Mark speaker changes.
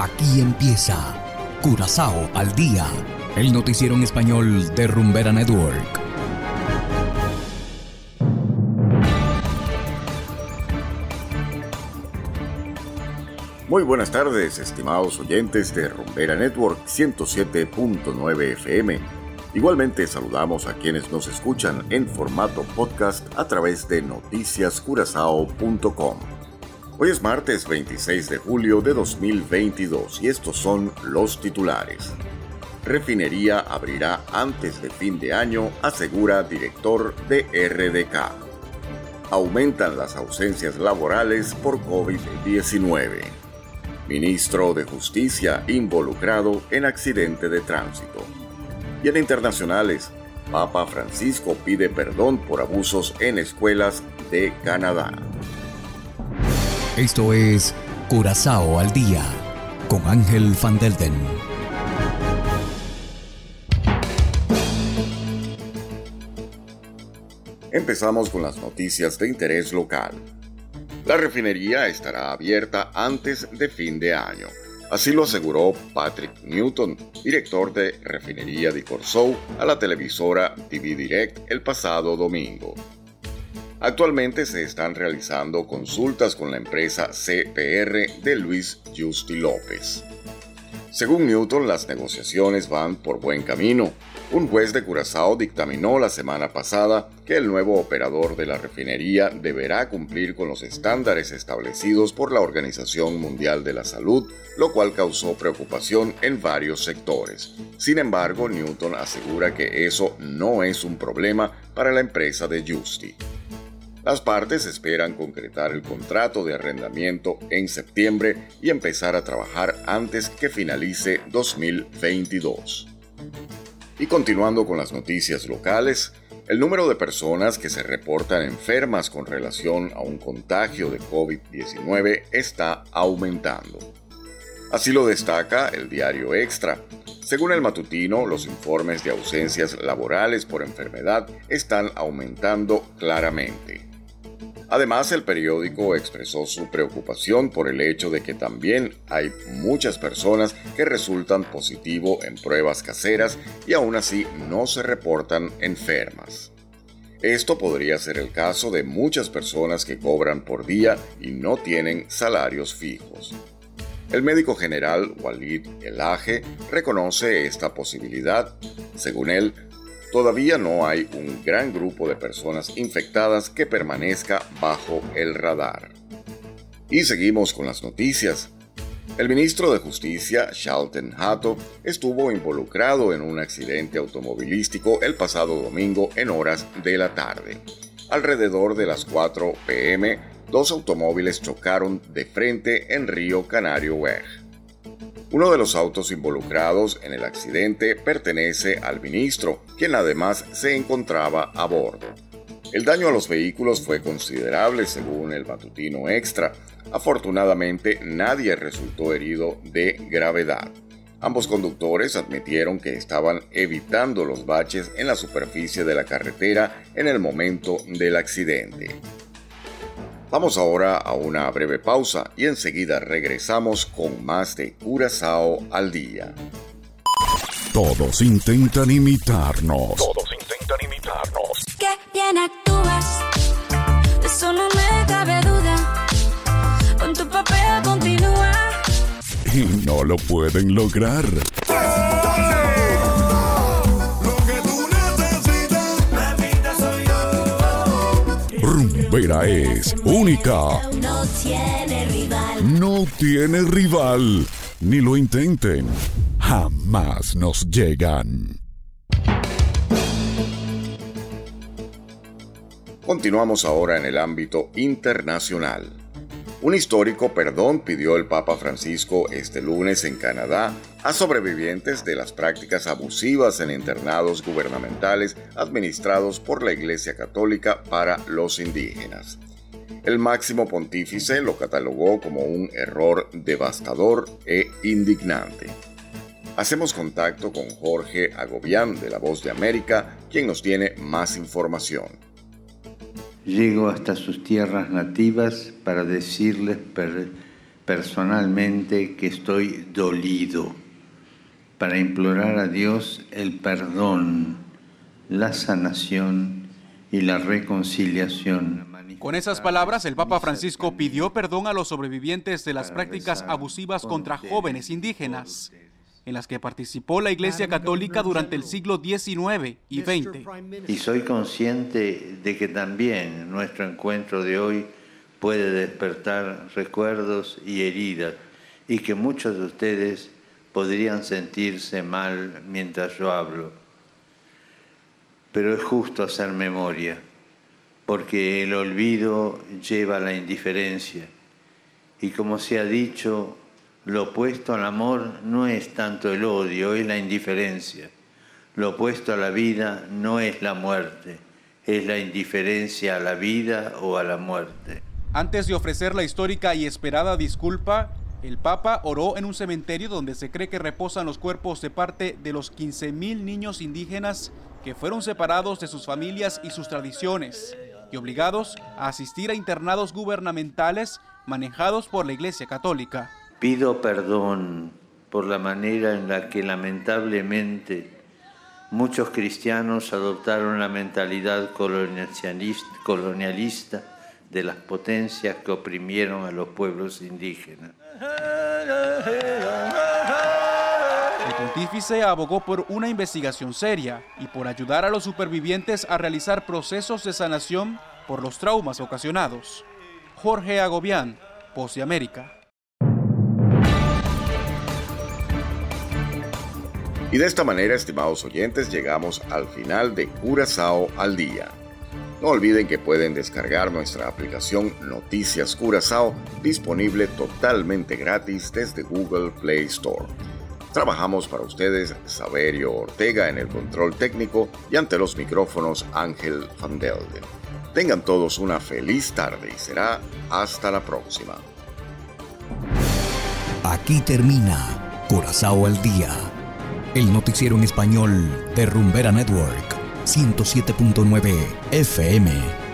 Speaker 1: Aquí empieza Curazao al día, el noticiero en español de Rumbera Network.
Speaker 2: Muy buenas tardes, estimados oyentes de Rumbera Network 107.9 FM. Igualmente saludamos a quienes nos escuchan en formato podcast a través de noticiascurazao.com. Hoy es martes 26 de julio de 2022 y estos son los titulares. Refinería abrirá antes de fin de año, asegura director de RDK. Aumentan las ausencias laborales por COVID-19. Ministro de Justicia involucrado en accidente de tránsito. Y en internacionales, Papa Francisco pide perdón por abusos en escuelas de Canadá.
Speaker 1: Esto es Curazao al día con Ángel Van Delden.
Speaker 2: Empezamos con las noticias de interés local. La refinería estará abierta antes de fin de año. Así lo aseguró Patrick Newton, director de Refinería de Corsou, a la televisora TV Direct el pasado domingo. Actualmente se están realizando consultas con la empresa CPR de Luis Justi López. Según Newton, las negociaciones van por buen camino. Un juez de Curazao dictaminó la semana pasada que el nuevo operador de la refinería deberá cumplir con los estándares establecidos por la Organización Mundial de la Salud, lo cual causó preocupación en varios sectores. Sin embargo, Newton asegura que eso no es un problema para la empresa de Justi. Las partes esperan concretar el contrato de arrendamiento en septiembre y empezar a trabajar antes que finalice 2022. Y continuando con las noticias locales, el número de personas que se reportan enfermas con relación a un contagio de COVID-19 está aumentando. Así lo destaca el diario Extra. Según el matutino, los informes de ausencias laborales por enfermedad están aumentando claramente. Además, el periódico expresó su preocupación por el hecho de que también hay muchas personas que resultan positivo en pruebas caseras y aún así no se reportan enfermas. Esto podría ser el caso de muchas personas que cobran por día y no tienen salarios fijos. El médico general Walid Elaje reconoce esta posibilidad. Según él, todavía no hay un gran grupo de personas infectadas que permanezca bajo el radar. Y seguimos con las noticias. El ministro de Justicia, Shalten Hato, estuvo involucrado en un accidente automovilístico el pasado domingo en horas de la tarde. Alrededor de las 4 pm, dos automóviles chocaron de frente en Río Canario Weg. Uno de los autos involucrados en el accidente pertenece al ministro, quien además se encontraba a bordo. El daño a los vehículos fue considerable según el matutino extra. Afortunadamente nadie resultó herido de gravedad. Ambos conductores admitieron que estaban evitando los baches en la superficie de la carretera en el momento del accidente. Vamos ahora a una breve pausa y enseguida regresamos con más de Curazao al día.
Speaker 3: Todos intentan imitarnos.
Speaker 4: Todos intentan imitarnos.
Speaker 5: Qué bien actúas, eso no me cabe duda. Con tu papel continúa.
Speaker 3: Y no lo pueden lograr. Rumbera es única.
Speaker 5: No tiene rival.
Speaker 3: No tiene rival. Ni lo intenten. Jamás nos llegan.
Speaker 2: Continuamos ahora en el ámbito internacional. Un histórico perdón pidió el Papa Francisco este lunes en Canadá a sobrevivientes de las prácticas abusivas en internados gubernamentales administrados por la Iglesia Católica para los indígenas. El máximo pontífice lo catalogó como un error devastador e indignante. Hacemos contacto con Jorge Agobián de La Voz de América, quien nos tiene más información.
Speaker 6: Llego hasta sus tierras nativas para decirles per- personalmente que estoy dolido para implorar a Dios el perdón, la sanación y la reconciliación.
Speaker 7: Con esas palabras, el Papa Francisco pidió perdón a los sobrevivientes de las prácticas abusivas contra jóvenes indígenas, en las que participó la Iglesia Católica durante el siglo XIX y XX.
Speaker 6: Y soy consciente de que también nuestro encuentro de hoy puede despertar recuerdos y heridas, y que muchos de ustedes podrían sentirse mal mientras yo hablo. Pero es justo hacer memoria, porque el olvido lleva a la indiferencia. Y como se ha dicho, lo opuesto al amor no es tanto el odio, es la indiferencia. Lo opuesto a la vida no es la muerte, es la indiferencia a la vida o a la muerte.
Speaker 7: Antes de ofrecer la histórica y esperada disculpa, el Papa oró en un cementerio donde se cree que reposan los cuerpos de parte de los 15.000 niños indígenas que fueron separados de sus familias y sus tradiciones y obligados a asistir a internados gubernamentales manejados por la Iglesia Católica.
Speaker 6: Pido perdón por la manera en la que lamentablemente muchos cristianos adoptaron la mentalidad colonialista de las potencias que oprimieron a los pueblos indígenas.
Speaker 7: El pontífice abogó por una investigación seria y por ayudar a los supervivientes a realizar procesos de sanación por los traumas ocasionados. Jorge Agobián, Pose América.
Speaker 2: Y de esta manera, estimados oyentes, llegamos al final de Curazao al Día. No olviden que pueden descargar nuestra aplicación Noticias Curazao, disponible totalmente gratis desde Google Play Store. Trabajamos para ustedes Saberio Ortega en el control técnico y ante los micrófonos Ángel Van Delden. Tengan todos una feliz tarde y será hasta la próxima.
Speaker 1: Aquí termina Curazao al Día, el noticiero en español de Rumbera Network. 107.9 FM.